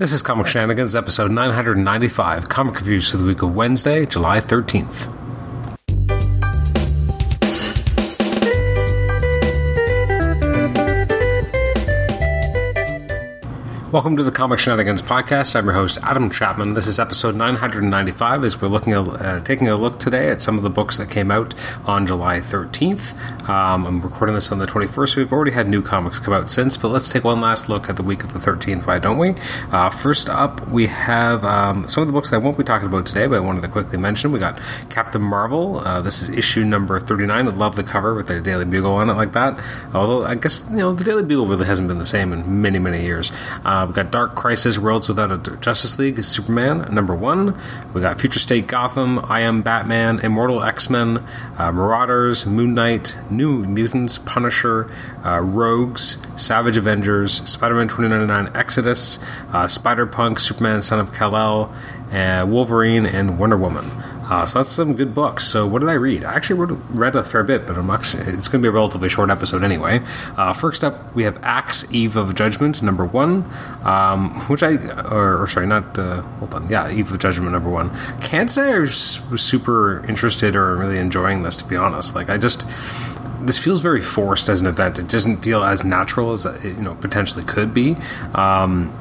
This is Comic Shenanigans, episode 995, comic reviews for the week of Wednesday, July 13th. Welcome to the Comic Shenanigans podcast. I'm your host, Adam Chapman. This is episode 995 as we're looking uh, taking a look today at some of the books that came out on July 13th. Um, I'm recording this on the 21st. We've already had new comics come out since, but let's take one last look at the week of the 13th, why don't we? Uh, first up, we have um, some of the books I won't be talking about today, but I wanted to quickly mention. We got Captain Marvel. Uh, this is issue number 39. I love the cover with the Daily Bugle on it like that. Although, I guess, you know, the Daily Bugle really hasn't been the same in many, many years. Uh, uh, we got Dark Crisis Worlds Without a Justice League Superman number one. We got Future State Gotham, I Am Batman, Immortal X Men, uh, Marauders, Moon Knight, New Mutants, Punisher, uh, Rogues, Savage Avengers, Spider Man 2099 Exodus, uh, Spider Punk, Superman Son of Kal El, uh, Wolverine, and Wonder Woman. Uh, so that's some good books. So what did I read? I actually wrote, read a fair bit, but I'm actually, it's going to be a relatively short episode anyway. Uh, first up, we have Axe Eve of Judgment number one, um, which I or, or sorry, not uh, hold on, yeah, Eve of Judgment number one. Can't say I was super interested or really enjoying this to be honest. Like I just this feels very forced as an event. It doesn't feel as natural as it, you know potentially could be. Um,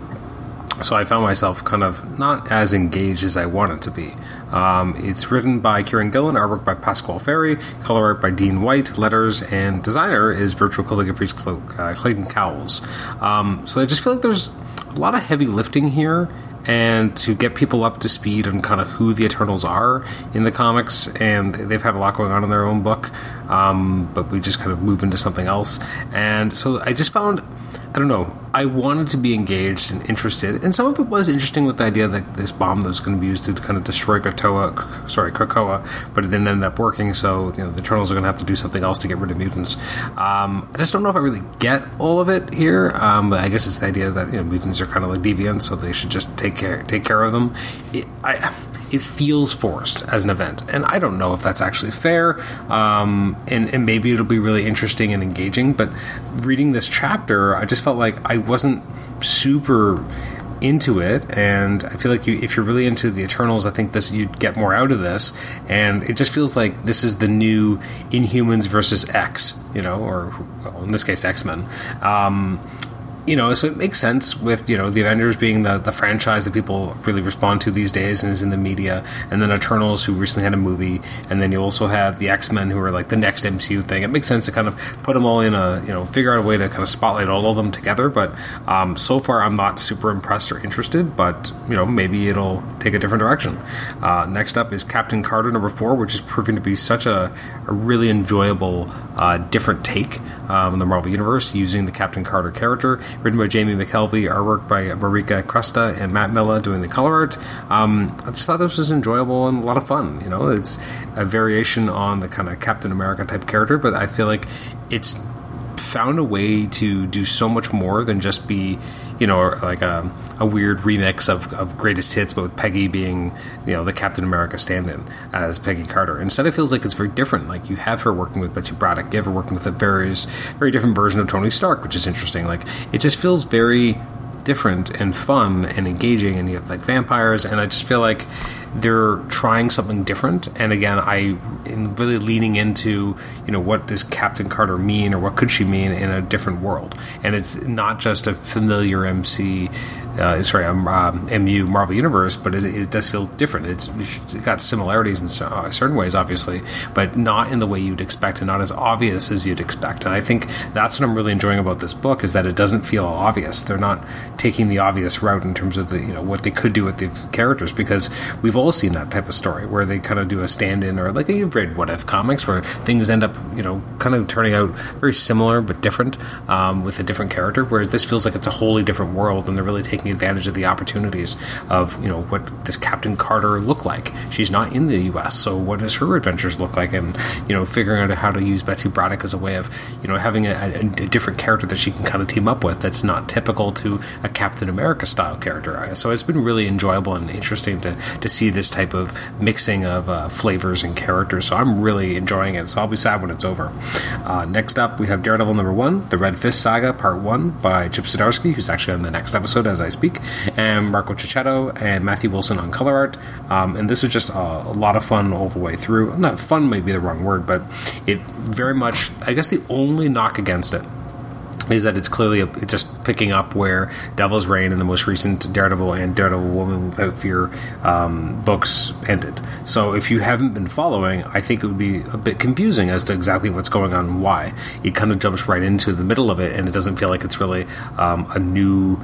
so I found myself kind of not as engaged as I wanted to be. Um, it's written by Kieron Gillen, artwork by Pasqual Ferry, color art by Dean White, letters and designer is Virtual Calligraphy's uh, Clayton Cowles. Um, so I just feel like there's a lot of heavy lifting here and to get people up to speed on kind of who the Eternals are in the comics. And they've had a lot going on in their own book, um, but we just kind of move into something else. And so I just found I don't know. I wanted to be engaged and interested, and some of it was interesting with the idea that this bomb that was going to be used to kind of destroy Krakoa, sorry, Krakoa, but it didn't end up working. So you know the Eternals are going to have to do something else to get rid of mutants. Um, I just don't know if I really get all of it here. Um, but I guess it's the idea that you know mutants are kind of like deviants, so they should just take care take care of them. It, I it feels forced as an event, and I don't know if that's actually fair. Um, and, and maybe it'll be really interesting and engaging. But reading this chapter, I just felt like I wasn't super into it and i feel like you, if you're really into the eternals i think this you'd get more out of this and it just feels like this is the new inhumans versus x you know or well, in this case x-men um, you know, so it makes sense with you know the Avengers being the the franchise that people really respond to these days and is in the media, and then Eternals who recently had a movie, and then you also have the X Men who are like the next MCU thing. It makes sense to kind of put them all in a you know figure out a way to kind of spotlight all of them together. But um, so far, I'm not super impressed or interested. But you know, maybe it'll take a different direction. Uh, next up is Captain Carter number four, which is proving to be such a, a really enjoyable uh, different take um, in the Marvel Universe using the Captain Carter character written by Jamie McKelvie, artwork by Marika Cresta and Matt Milla doing the color art. Um, I just thought this was enjoyable and a lot of fun. You know, it's a variation on the kind of Captain America type character, but I feel like it's found a way to do so much more than just be you know, like a, a weird remix of, of greatest hits, but with Peggy being, you know, the Captain America stand-in as Peggy Carter. Instead, it feels like it's very different. Like you have her working with Betsy Braddock, you have her working with a various, very different version of Tony Stark, which is interesting. Like it just feels very different and fun and engaging, and you have like vampires, and I just feel like they're trying something different. And again, I am really leaning into you know what does Captain Carter mean, or what could she mean in a different world, and it's not just a familiar MC uh, sorry, um, um, MU Marvel Universe, but it, it, does feel different. It's, it's got similarities in uh, certain ways, obviously, but not in the way you'd expect, and not as obvious as you'd expect. And I think that's what I'm really enjoying about this book is that it doesn't feel obvious. They're not taking the obvious route in terms of the you know what they could do with the characters because we've all seen that type of story where they kind of do a stand-in or like you've read what if comics where things end up you know kind of turning out very similar but different um, with a different character. Whereas this feels like it's a wholly different world, and they're really taking taking advantage of the opportunities of you know what does Captain Carter look like? She's not in the U.S., so what does her adventures look like? And you know, figuring out how to use Betsy Braddock as a way of you know having a, a, a different character that she can kind of team up with that's not typical to a Captain America style character. So it's been really enjoyable and interesting to to see this type of mixing of uh, flavors and characters. So I'm really enjoying it. So I'll be sad when it's over. Uh, next up, we have Daredevil number one, the Red Fist Saga, part one by Chip Zdarsky, who's actually on the next episode, as I I speak, and Marco Checchetto and Matthew Wilson on color art. Um, and this was just a, a, lot of fun all the way through. Not fun, may be the wrong word, but it very much. I guess the only knock against it is that it's clearly a, just picking up where Devil's Reign and the most recent Daredevil and Daredevil Woman Without Fear um, books ended. So if you haven't been following, I think it would be a bit confusing as to exactly what's going on and why. It kind of jumps right into the middle of it, and it doesn't feel like it's really um, a new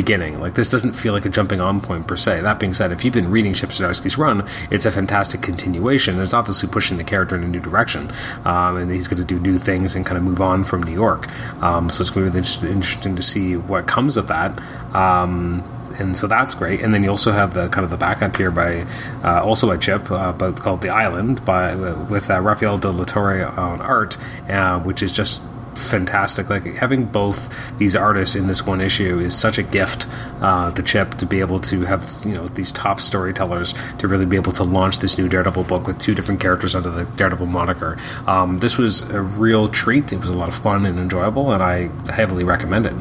beginning. Like this doesn't feel like a jumping on point per se. That being said, if you've been reading Chip Zdarsky's run, it's a fantastic continuation. It's obviously pushing the character in a new direction, um, and he's going to do new things and kind of move on from New York. Um, so it's going to be interesting to see what comes of that. Um, and so that's great. And then you also have the kind of the backup here by uh, also by Chip, uh, but called The Island by with uh, Rafael de la Torre on art, uh, which is just fantastic. Like having both these artists in this one issue is such a gift uh, Chip to be able to have you know these top storytellers to really be able to launch this new Daredevil book with two different characters under the Daredevil moniker. Um, this was a real treat. It was a lot of fun and enjoyable, and I heavily recommend it.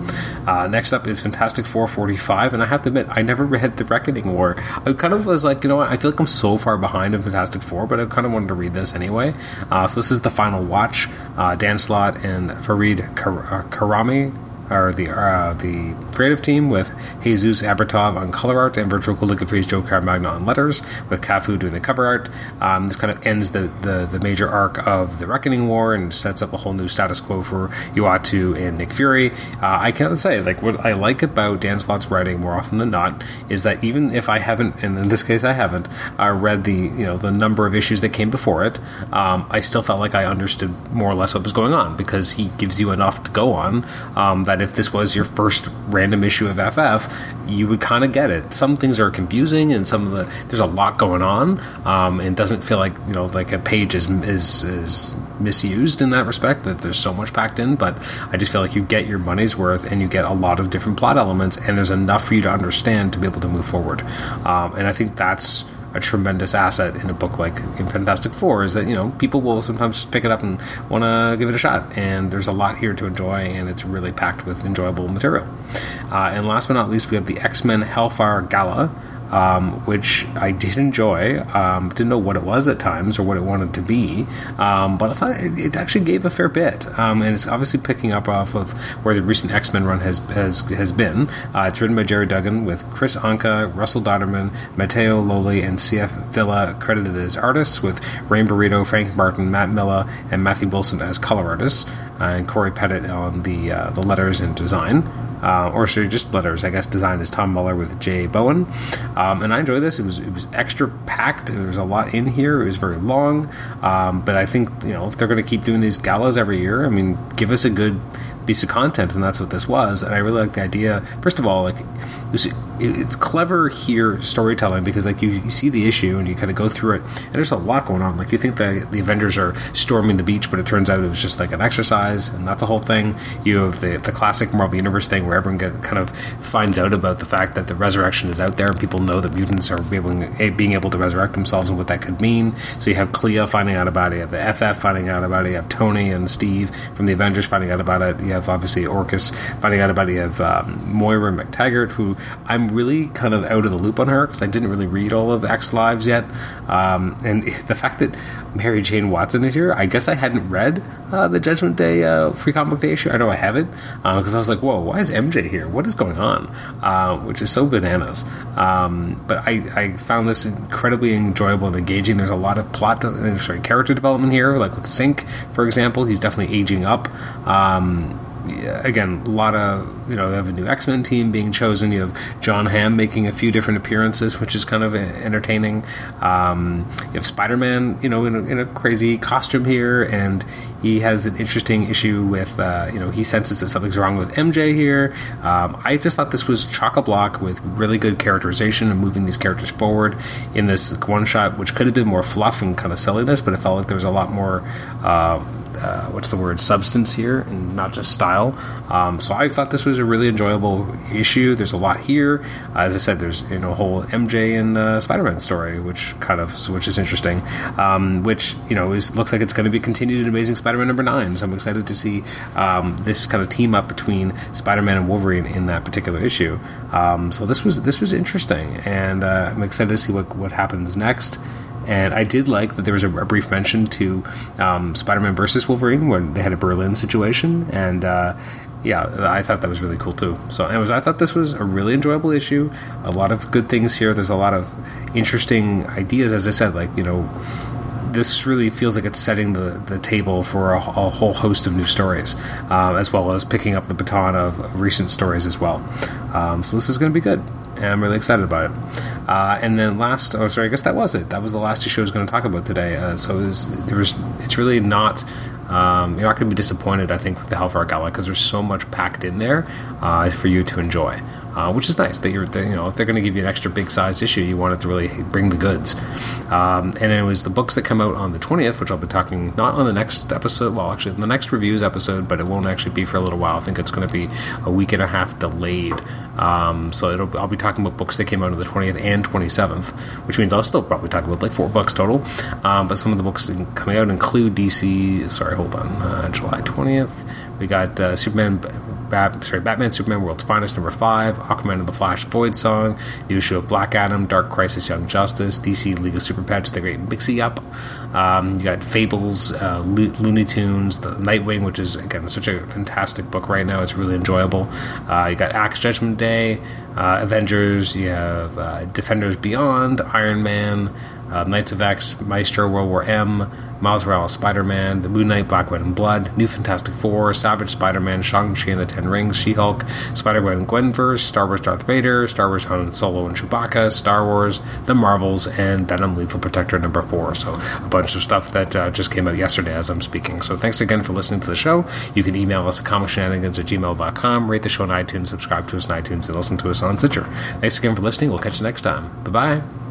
Uh, next up is Fantastic Four forty five, and I have to admit I never read the Reckoning War. I kind of was like, you know what, I feel like I'm so far behind in Fantastic Four, but I kind of wanted to read this anyway. Uh, so this is the final watch. Uh, Dan Slott and Farid Kar- uh, Karami or the uh, the creative team with Jesus Aburtov on color art and virtual calligraphy's Joe Caramagna on letters, with Cafu doing the cover art. Um, this kind of ends the, the, the major arc of the Reckoning War and sets up a whole new status quo for Uatu and Nick Fury. Uh, I cannot say like what I like about Dan Slott's writing more often than not is that even if I haven't, and in this case I haven't, uh, read the you know the number of issues that came before it, um, I still felt like I understood more or less what was going on because he gives you enough to go on um, that if this was your first random issue of FF, you would kind of get it. Some things are confusing, and some of the there's a lot going on, um, and it doesn't feel like you know like a page is is is misused in that respect. That there's so much packed in, but I just feel like you get your money's worth, and you get a lot of different plot elements, and there's enough for you to understand to be able to move forward. Um, and I think that's a tremendous asset in a book like in Fantastic Four is that you know people will sometimes pick it up and want to give it a shot, and there's a lot here to enjoy, and it's really packed with enjoyable material. Uh, and last but not least, we have the X Men Hellfire Gala um, which I did enjoy. Um, didn't know what it was at times or what it wanted to be, um, but I thought it, it, actually gave a fair bit. Um, and it's obviously picking up off of where the recent X Men run has has has been. Uh, it's written by Gerry Duggan with Kris Anka, Russell Dauterman, Matteo Lolli, and C.F. Villa credited as artists, with Rain Beredo, Frank Martin, Matt Miller, and Matthew Wilson as color artists, uh, and Cory Petit on the uh, the letters and design uh, or sorry, just letters. I guess designed as Tom Muller with Jay Bowen, um, and I enjoyed this. It was it was extra packed. There was a lot in here. It was very long, um, but I think you know if they're going to keep doing these galas every year, I mean, give us a good piece of content, and that's what this was. And I really like the idea. First of all, like it's clever here storytelling because like you, you see the issue and you kind of go through it, and there's a lot going on. Like you think that the Avengers are storming the beach, but it turns out it was just like an exercise, and that's a whole thing. You have the the classic Marvel Universe thing where everyone get, kind of finds out about the fact that the resurrection is out there. and People know that mutants are being, being able to resurrect themselves and what that could mean. So you have Clea finding out about it, you have the FF finding out about it, you have Tony and Steve from the Avengers finding out about it. You have obviously Orchis finding out about it. You have um, Moira MacTaggert, who I'm really kind of out of the loop on her because I didn't really read all of X Lives yet. Um, and the fact that Mary Jane Watson is here, I guess I hadn't read uh, the Judgment Day uh, Free Comic Book Day issue. I know I haven't because uh, I was like, whoa, why is MJ here? What is going on? Uh, which is so bananas. Um, but I, I, found this incredibly enjoyable and engaging. There's a lot of plot, uh, sorry, character development here, like with Synch, for example. He's definitely aging up. Um, again, a lot of you know, you have a new X Men team being chosen. You have Jon Hamm making a few different appearances, which is kind of entertaining. Um, you have Spider Man, you know, in a, in a, crazy costume here, and he has an interesting issue with uh, you know he senses that something's wrong with MJ here. Um, I just thought this was chock a block with really good characterization and moving these characters forward in this one shot, which could have been more fluff and kind of silliness, but it felt like there was a lot more. Uh, uh, what's the word substance here and not just style. Um, so I thought this was a really enjoyable issue. There's a lot here. Uh, as I said, there's you know a whole MJ and uh, Spider-Man story, which kind of which is interesting. Um, which you know is looks like it's going to be continued in Amazing Spider-Man number nine. So I'm excited to see um, this kind of team up between Spider-Man and Wolverine in that particular issue. Um, so this was this was interesting, and uh, I'm excited to see what what happens next. And I did like that there was a, a brief mention to um, Spider-Man versus Wolverine when they had a Berlin situation, and uh, yeah, I thought that was really cool too. So, anyways, I thought this was a really enjoyable issue. A lot of good things here. There's a lot of interesting ideas, as I said. Like you know, this really feels like it's setting the, the table for a, a whole host of new stories, um, as well as picking up the baton of recent stories as well. Um, so this is going to be good and I'm really excited about it. Uh, and then last, oh sorry, I guess that was it. That was the last issue I was going to talk about today. Uh, so it was, there was, it's really not. Um, you're not going to be disappointed, I think, with the Hellfire Gala because there's so much packed in there uh, for you to enjoy uh, which is nice that you're you know if they're going to give you an extra big sized issue, you want it to really bring the goods. Um, and it was the books that come out on the twentieth, which I'll be talking not on the next episode. Well, actually, in the next reviews episode, but it won't actually be for a little while. I think it's going to be a week and a half delayed. Um, so I'll be talking about books that came out on the twentieth and twenty seventh, which means I'll still probably talk about like four books total. Um, but some of the books coming out include DC. Sorry, hold on, uh, July twentieth. We got uh, Superman Bat, sorry, Batman Superman World's Finest number five, Aquaman and the Flash Void Song, new issue of Black Adam, Dark Crisis Young Justice, DC League of Super Pets, The Great Mixie Up. Um, you got Fables, uh, Lo- Looney Tunes, the Nightwing, which is again such a fantastic book right now. It's really enjoyable. Uh, you got Axe Judgment Day, uh, Avengers. You have uh, Defenders Beyond, Iron Man uh, Knights of X, Maestro, World War M, Miles Morales, Spider Man, The Moon Knight, Black Widow and Blood, New Fantastic Four, Savage Spider Man, Shang-Chi and the Ten Rings, She Hulk, Spider Man Gwenverse, Star Wars Darth Vader, Star Wars Han Solo and Chewbacca, Star Wars, The Marvels, and Venom Lethal Protector number four. So a bunch of stuff that uh, just came out yesterday as I'm speaking. So thanks again for listening to the show. You can email us at comicshenanigans at gmail.com, rate the show on iTunes, subscribe to us on iTunes, and listen to us on Stitcher. Thanks again for listening. We'll catch you next time. Bye bye.